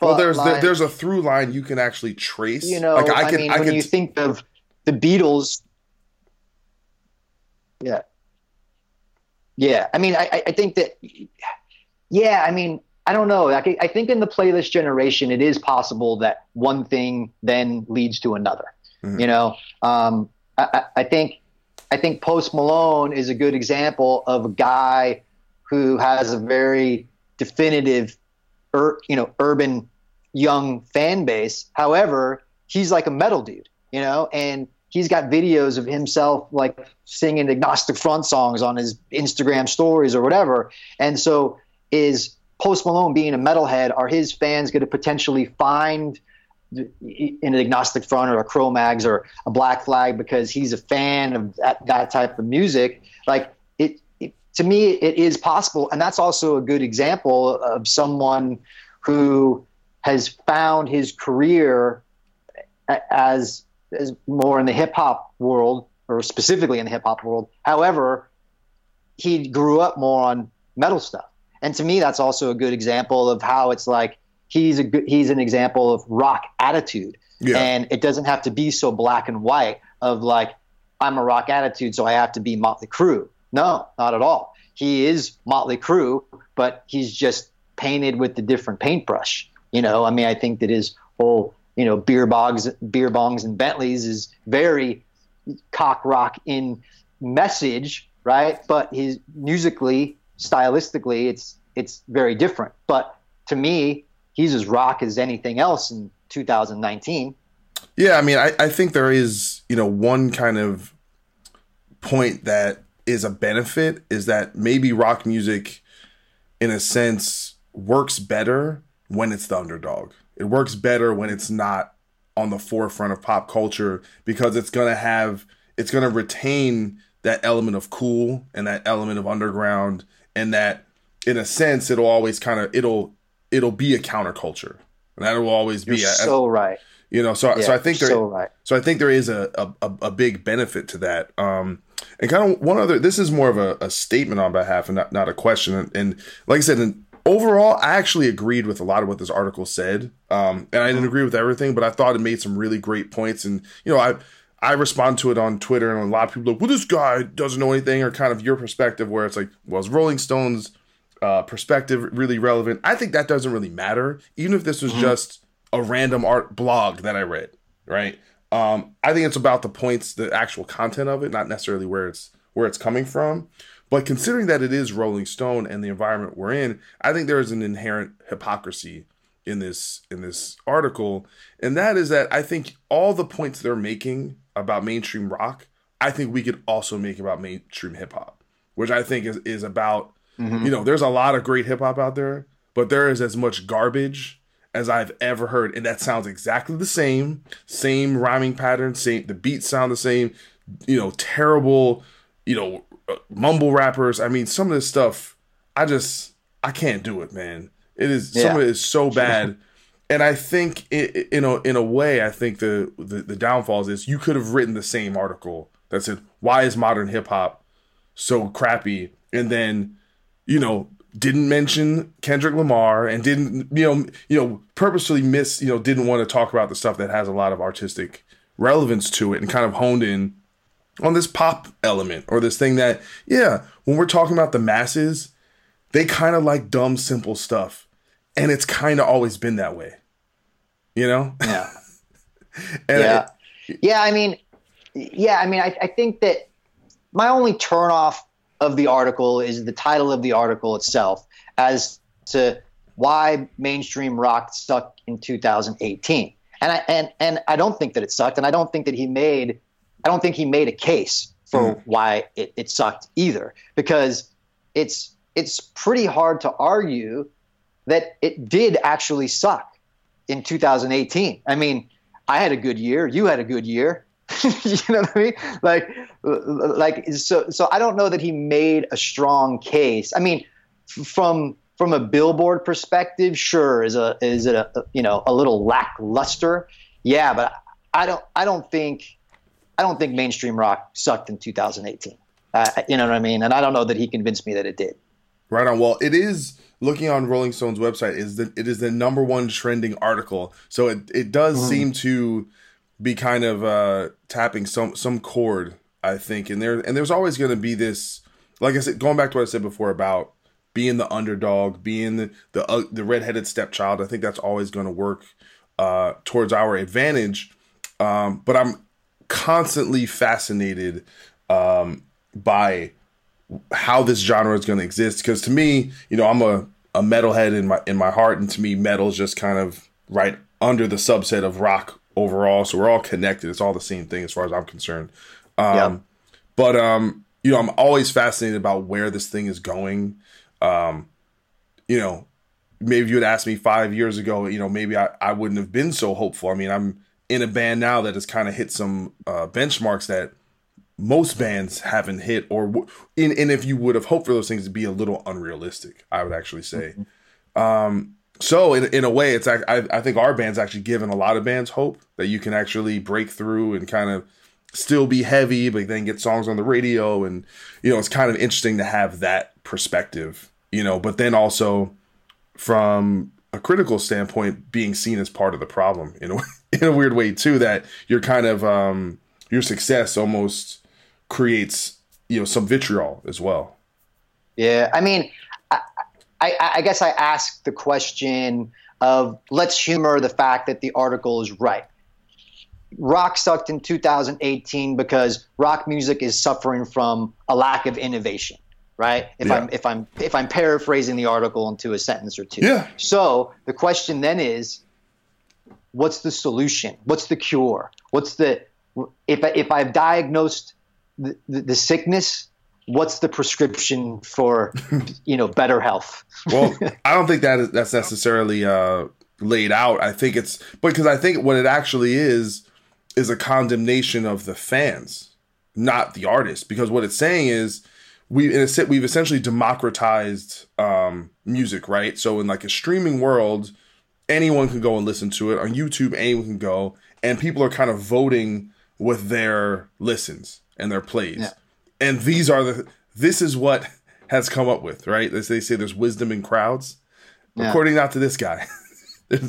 well, there's like, there's a through line you can actually trace. you know, like I, can mean, I when can you think of the Beatles, yeah, yeah. I mean, I, I- I think that, yeah. I mean, I don't know. I I think in the playlist generation, it is possible that one thing then leads to another. Mhm. You know, um, I, I think I think Post Malone is a good example of a guy who has a very definitive, ur, you know, urban young fan base. However, he's like a metal dude, you know, and he's got videos of himself like singing agnostic front songs on his Instagram stories or whatever. And so is Post Malone being a metalhead, are his fans going to potentially find an agnostic front or a Cro-Mags or a Black Flag because he's a fan of that, that type of music? Like it, it, to me, it is possible. And that's also a good example of someone who has found his career as as more in the hip hop world, or specifically in the hip hop world. However, he grew up more on metal stuff, and to me, that's also a good example of how it's like he's a good, he's an example of rock attitude, Yeah. and it doesn't have to be so black and white of like I'm a rock attitude, so I have to be Motley Crue. No, not at all. He is Motley Crue, but he's just painted with the different paintbrush. You know, I mean, I think that his whole, you know, beer bogs, beer bongs, and Bentleys is very cock rock in message, right? But his musically, stylistically, it's it's very different. But to me, he's as rock as anything else in 2019. Yeah, I mean, I, I think there is, you know, one kind of point that is a benefit is that maybe rock music, in a sense, works better when it's the underdog. It works better when it's not on the forefront of pop culture because it's going to have, it's going to retain that element of cool and that element of underground and that in a sense it'll always kind of it'll it'll be a counterculture. And that will always be You're a, so right. you know so so i think there so right. so i think there is a a, a big benefit to that. Um and kind of one other this is more of a, a statement on behalf and not, not a question. And, and like i said and overall i actually agreed with a lot of what this article said. Um and i didn't agree with everything but i thought it made some really great points. And you know i I respond to it on Twitter, and a lot of people are like, "Well, this guy doesn't know anything," or kind of your perspective, where it's like, "Well, is Rolling Stones uh, perspective really relevant?" I think that doesn't really matter, even if this was just a random art blog that I read, right? Um, I think it's about the points, the actual content of it, not necessarily where it's where it's coming from. But considering that it is Rolling Stone and the environment we're in, I think there is an inherent hypocrisy in this in this article, and that is that I think all the points they're making about mainstream rock, I think we could also make about mainstream hip hop, which I think is is about you know, there's a lot of great hip hop out there, but there is as much garbage as I've ever heard, and that sounds exactly the same, same rhyming pattern, same the beats sound the same, you know, terrible, you know, uh, mumble rappers. I mean, some of this stuff, I just I can't do it, man. It is some of it is so bad. And I think, it, in a in a way, I think the, the the downfalls is you could have written the same article that said why is modern hip hop so crappy, and then you know didn't mention Kendrick Lamar and didn't you know you know purposefully miss you know didn't want to talk about the stuff that has a lot of artistic relevance to it and kind of honed in on this pop element or this thing that yeah when we're talking about the masses they kind of like dumb simple stuff and it's kind of always been that way you know Yeah. and yeah. yeah, I mean, yeah, I mean, I, I think that my only turnoff of the article is the title of the article itself as to why mainstream rock sucked in 2018. And I and and I don't think that it sucked, and I don't think that he made I don't think he made a case for mm-hmm. why it, it sucked either, because it's it's pretty hard to argue that it did actually suck in 2018. I mean, I had a good year. You had a good year. you know what I mean? Like, like so. So I don't know that he made a strong case. I mean, from from a Billboard perspective, sure, is a is it a you know a little lackluster? Yeah, but I don't I don't think I don't think mainstream rock sucked in 2018. Uh, you know what I mean? And I don't know that he convinced me that it did. Right on. Well, it is looking on Rolling Stone's website is the it is the number one trending article. So it it does mm. seem to be kind of uh, tapping some some chord, I think. And there and there's always going to be this, like I said, going back to what I said before about being the underdog, being the the, uh, the redheaded stepchild. I think that's always going to work uh, towards our advantage. Um, but I'm constantly fascinated um, by how this genre is going to exist because to me, you know, I'm a a metalhead in my in my heart, and to me, metal is just kind of right under the subset of rock overall. So we're all connected. It's all the same thing as far as I'm concerned. Um, yeah. But um, you know, I'm always fascinated about where this thing is going. Um, you know, maybe you had asked me five years ago, you know, maybe I, I wouldn't have been so hopeful. I mean, I'm in a band now that has kind of hit some uh, benchmarks that most bands haven't hit, or in, and if you would have hoped for those things to be a little unrealistic, I would actually say. Mm-hmm. Um, so in, in a way, it's I, I think our band's actually given a lot of bands hope that you can actually break through and kind of still be heavy, but then get songs on the radio, and you know it's kind of interesting to have that perspective, you know. But then also from a critical standpoint, being seen as part of the problem in a in a weird way too, that you're kind of um, your success almost creates you know some vitriol as well. Yeah, I mean, I, I guess I ask the question of let's humor the fact that the article is right. Rock sucked in 2018 because rock music is suffering from a lack of innovation, right? If yeah. I'm if I'm if I'm paraphrasing the article into a sentence or two. Yeah. So the question then is, what's the solution? What's the cure? What's the if if I've diagnosed the, the, the sickness, what's the prescription for you know better health? Well i don't think that is, that's necessarily uh, laid out. I think it's but because i think what it actually is is a condemnation of the fans not the artist because what it's saying is we in a, we've essentially democratized um, music right? So in like a streaming world anyone can go and listen to it. On youtube anyone can go. And people are kind of voting with their listens and their plays. Yeah and these are the this is what has come up with right? As they say there's wisdom in crowds. Yeah. according not to this guy.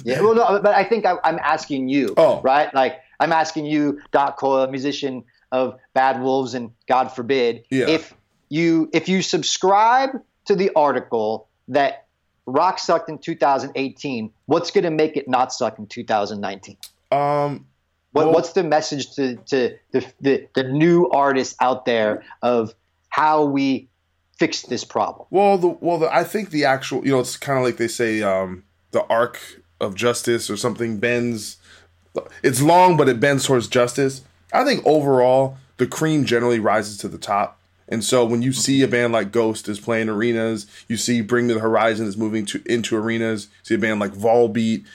Yeah well no but i think I, am asking you oh. right? Like i'm asking you doc coyle musician of bad wolves and god forbid yeah. if you if you subscribe to the article that rock sucked in 2018 what's going to make it not suck in 2019 um what, well, what's the message to, to the, the, the new artists out there of how we fix this problem? Well, the well, the, I think the actual, you know, it's kind of like they say, um, the arc of justice or something bends. It's long, but it bends towards justice. I think overall, the cream generally rises to the top. And so when you see a band like Ghost is playing arenas, you see Bring Me the Horizon is moving to into arenas, see a band like Volbeat.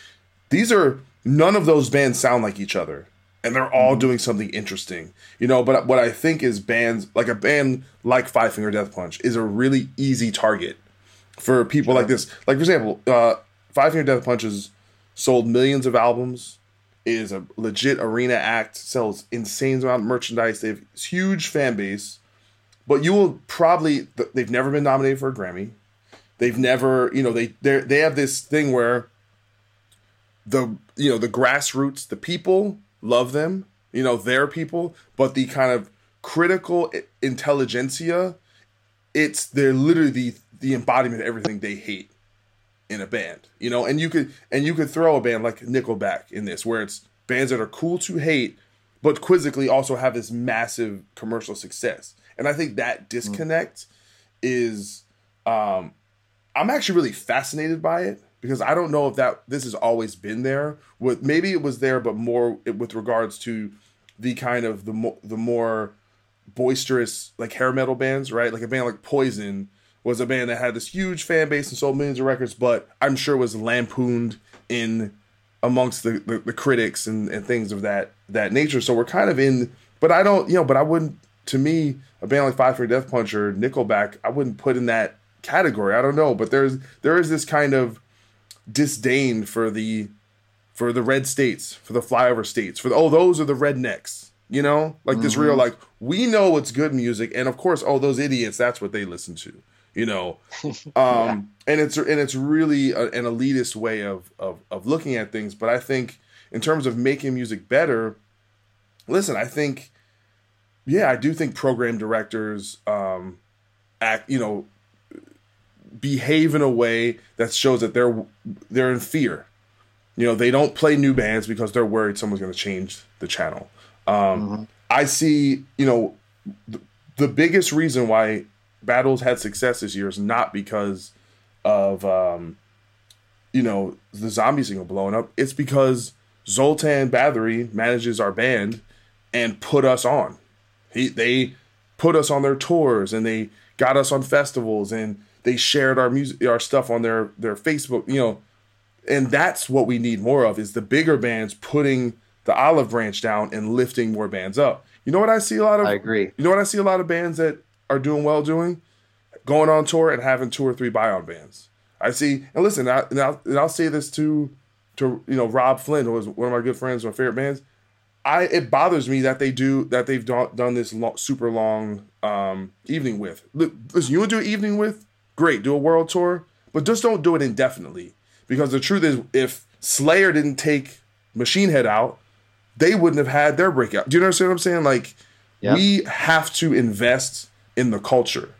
These are none of those bands sound like each other and they're all mm-hmm. doing something interesting. You know but what i think is bands like a band like five finger death punch is a really easy target for people sure. like this. Like for example uh, five finger death punch has sold millions of albums. Is a legit arena act sells insane amount of merchandise. They have huge fan base but you will probably they've never been nominated for a grammy. They've never you know they they they have this thing where the you know the grassroots, the people love them. You know their people, but the kind of critical intelligentsia, it's they're literally the the embodiment of everything they hate in a band. You know, and you could and you could throw a band like Nickelback in this, where it's bands that are cool to hate, but quizzically also have this massive commercial success. And I think that disconnect mm. is um I'm actually really fascinated by it because I don't know if that this has always been there. With maybe it was there, but more with regards to the kind of the more the more boisterous like hair metal bands, right? Like a band like Poison was a band that had this huge fan base and sold millions of records, but I'm sure was lampooned in amongst the, the, the critics and, and things of that that nature. So we're kind of in, but I don't, you know, but I wouldn't. To me, a band like Five Finger Death Punch or Nickelback, I wouldn't put in that category. I don't know, but there's there is this kind of disdain for the for the red states, for the flyover states, for the, oh those are the rednecks. You know, like mm-hmm. this real like we know what's good music, and of course, oh those idiots, that's what they listen to. You know, um, yeah. and it's and it's really a, an elitist way of, of of looking at things. But I think in terms of making music better, listen, I think, yeah, I do think program directors um, act, you know, behave in a way that shows that they're they're in fear. You know, they don't play new bands because they're worried someone's going to change the channel. Um, mm-hmm. I see, you know, the, the biggest reason why Bad Wolves had success this year is not because of, um, you know, the zombie single blowing up. It's because Zoltan Bathory manages our band and put us on. He they put us on their tours and they got us on festivals and they shared our music our stuff on their their Facebook, you know, and that's what we need more of is the bigger bands putting the olive branch down and lifting more bands up. You know what I see a lot of I agree. You know what I see a lot of bands that are doing well doing? Going on tour and having two or three buy on bands. I see and listen, I, and, I'll, and I'll say this to to you know Robb Flynn, who was one of my good friends, my favorite bands. I it bothers me that they do that they've done, done this super long um, evening with. Listen, you want to do an evening with? Great, do a world tour, but just don't do it indefinitely. Because the truth is, if Slayer didn't take Machine Head out, they wouldn't have had their breakout. Do you understand what I'm saying? Like, we have to invest in the culture.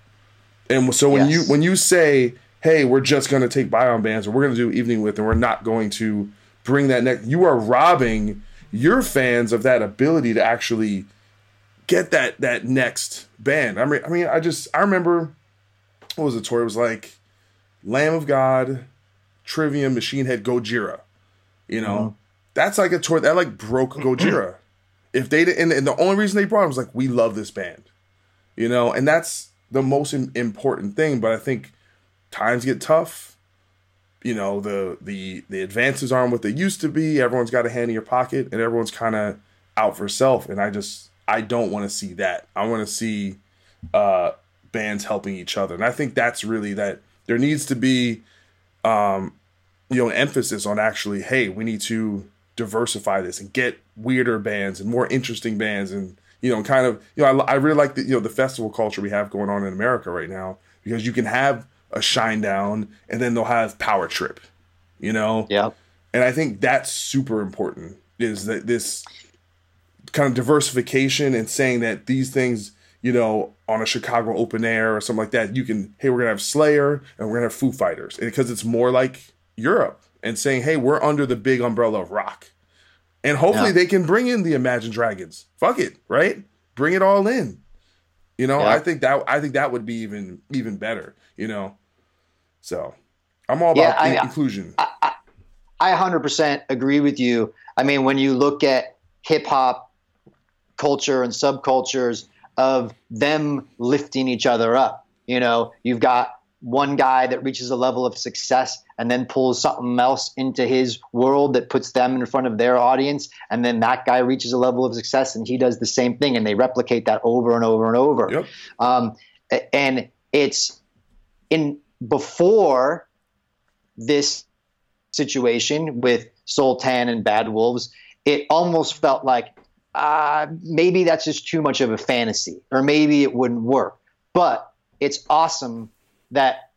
And so when yes. you when you say, "Hey, we're just going to take buy on bands, or we're going to do evening with, and we're not going to bring that next," you are robbing your fans of that ability to actually get that that next band. I mean, I mean, I just I remember what was the tour? It was like Lamb of God, Trivium, Machine Head, Gojira. You know, mm-hmm. that's like a tour that like broke Gojira. if they didn't, and the only reason they brought him was like, we love this band. You know, and that's the most important thing. But I think times get tough. You know, the the the advances aren't what they used to be. Everyone's got a hand in your pocket, and everyone's kind of out for self. And I just I don't want to see that. I want to see uh bands helping each other. And I think that's really that there needs to be um you know, emphasis on actually, hey, we need to diversify this and get weirder bands and more interesting bands and you know, kind of, you know, I, I really like the you know the festival culture we have going on in America right now because you can have a Shinedown and then they'll have Power Trip, you know. Yeah. And I think that's super important. Is that this kind of diversification and saying that these things, you know, on a Chicago open air or something like that, you can, hey, we're gonna have Slayer and we're gonna have Foo Fighters, because it's more like Europe and saying, hey, we're under the big umbrella of rock. And hopefully yeah. they can bring in the Imagine Dragons. Fuck it, right? Bring it all in. You know, yeah. I think that I think that would be even even better, you know. So I'm all about yeah, I, inclusion. I, I, I 100% agree with you. I mean, when you look at hip hop culture and subcultures of them lifting each other up, you know, you've got one guy that reaches a level of success and then pulls something else into his world that puts them in front of their audience. And then that guy reaches a level of success and he does the same thing and they replicate that over and over and over. Yep. um, and it's in before this situation with Zoltan and Bad Wolves it almost felt like uh, maybe that's just too much of a fantasy or maybe it wouldn't work but it's awesome that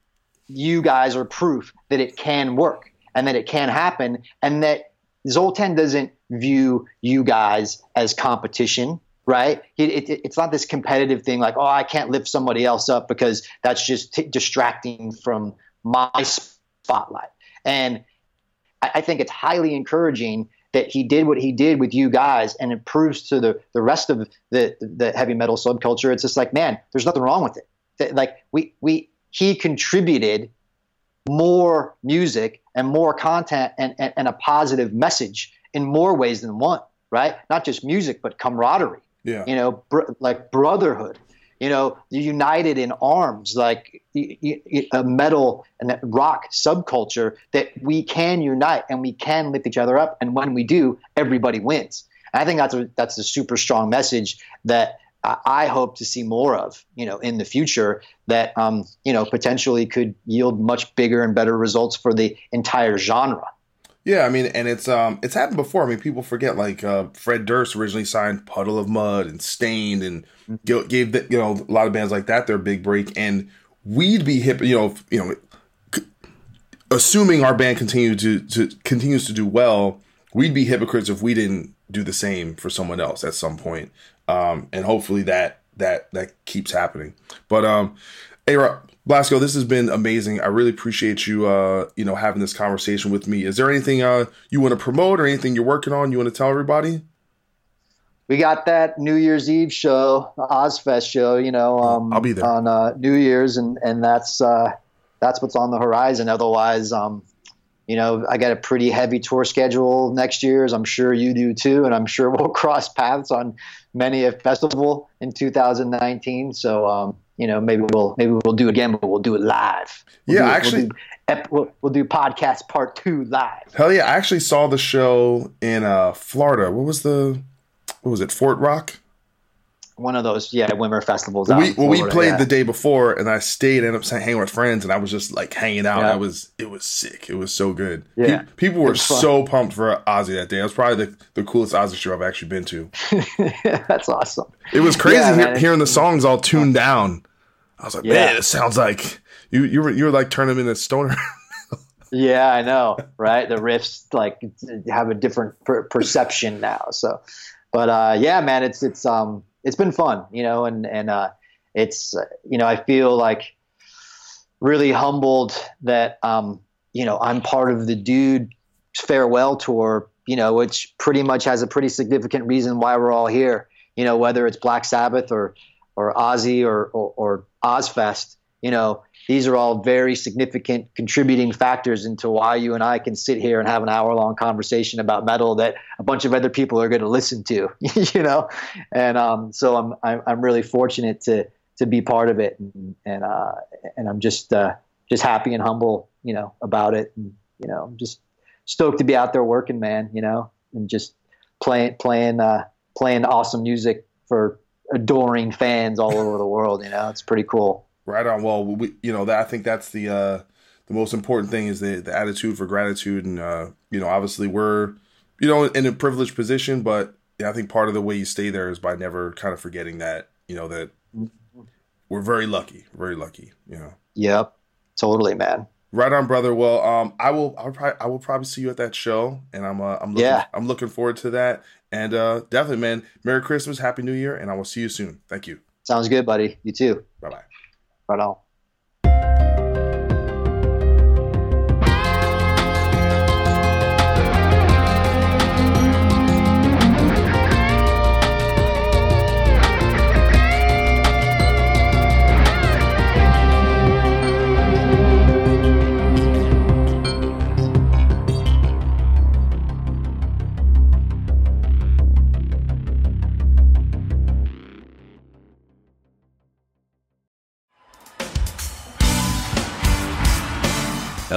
you guys are proof that it can work and that it can happen and that Zoltan doesn't view you guys as competition, right? It, it, it's not this competitive thing like, oh, I can't lift somebody else up because that's just t- distracting from my spotlight. And I, I think it's highly encouraging that he did what he did with you guys and it proves to the, the rest of the, the heavy metal subculture. It's just like, man, there's nothing wrong with it. Like we, we, he contributed more music and more content and, and, and, a positive message in more ways than one, right? Not just music, but camaraderie. Yeah. You know, br- like brotherhood. You know, united in arms, like a metal and rock subculture that we can unite and we can lift each other up. And when we do, everybody wins. And I think that's a, that's a super strong message that I hope to see more of, you know, in the future that, um, you know, potentially could yield much bigger and better results for the entire genre. Yeah, I mean, and it's um, it's happened before. I mean, people forget like uh, Fred Durst originally signed Puddle of Mudd" and "Staind" and mm-hmm. gave the, you know a lot of bands like that their big break. And we'd be hip, you know, you know, c- assuming our band continued to, to continues to do well, we'd be hypocrites if we didn't do the same for someone else at some point. Um, and hopefully that that that keeps happening. But um, hey, Blasko, this has been amazing. I really appreciate you, uh, you know, having this conversation with me. Is there anything uh, you want to promote or anything you're working on? You want to tell everybody? We got that New Year's Eve show, Ozzfest show. You know, um, I'll be there on uh, New Year's, and and that's uh, that's what's on the horizon. Otherwise, um, you know, I got a pretty heavy tour schedule next year, as I'm sure you do too, and I'm sure we'll cross paths on many a festival in 2019. So, um, you know, maybe we'll maybe we'll do it again, but we'll do it live. We'll yeah, do, actually, we'll do, we'll, we'll do, podcast part two live. Hell yeah! I actually saw the show in uh, Florida. What was the what was it? Fort Rock. One of those, yeah, Wimmer festivals. We, well, we played yeah. the day before, and I stayed, ended up hanging with friends, and I was just like hanging out. Yeah. I was, it was sick. It was so good. Yeah, Pe- people were so pumped for Ozzy that day. It was probably the, the coolest Ozzy show I've actually been to. That's awesome. It was crazy yeah, hear, hearing the songs all tuned down. I was like, man, it sounds like you you were you were like turning them into stoner. yeah, I know, right? The riffs like have a different per- perception now. So, but uh, yeah, man, it's it's um it's been fun, you know, and and uh, it's you know I feel like really humbled that um you know I'm part of the dude farewell tour, you know, which pretty much has a pretty significant reason why we're all here. You know, whether it's Black Sabbath or or Ozzy or or, or Ozzfest, you know, these are all very significant contributing factors into why you and I can sit here and have an hour long conversation about metal that a bunch of other people are going to listen to, you know? And um, so I'm, I'm, I'm, really fortunate to, to be part of it. And, and, uh, and I'm just, uh, just happy and humble, you know, about it. And, you know, I'm just stoked to be out there working, man, you know, and just playing, playing, uh, playing awesome music for adoring fans all over the world. You know, it's pretty cool. Right on. Well, we, you know, that I think that's the uh, the most important thing is the the attitude for gratitude, and uh, you know, obviously we're you know in a privileged position, but I think part of the way you stay there is by never kind of forgetting that you know that we're very lucky, very lucky. You know. Yep. Totally, man. Right on, brother. Well, um, I will, I'll probably, I will probably see you at that show, and I'm, uh, I'm, looking, yeah, I'm looking forward to that, and uh, definitely, man. Merry Christmas, Happy New Year, and I will see you soon. Thank you. Sounds good, buddy. You too. Bye bye. Right on.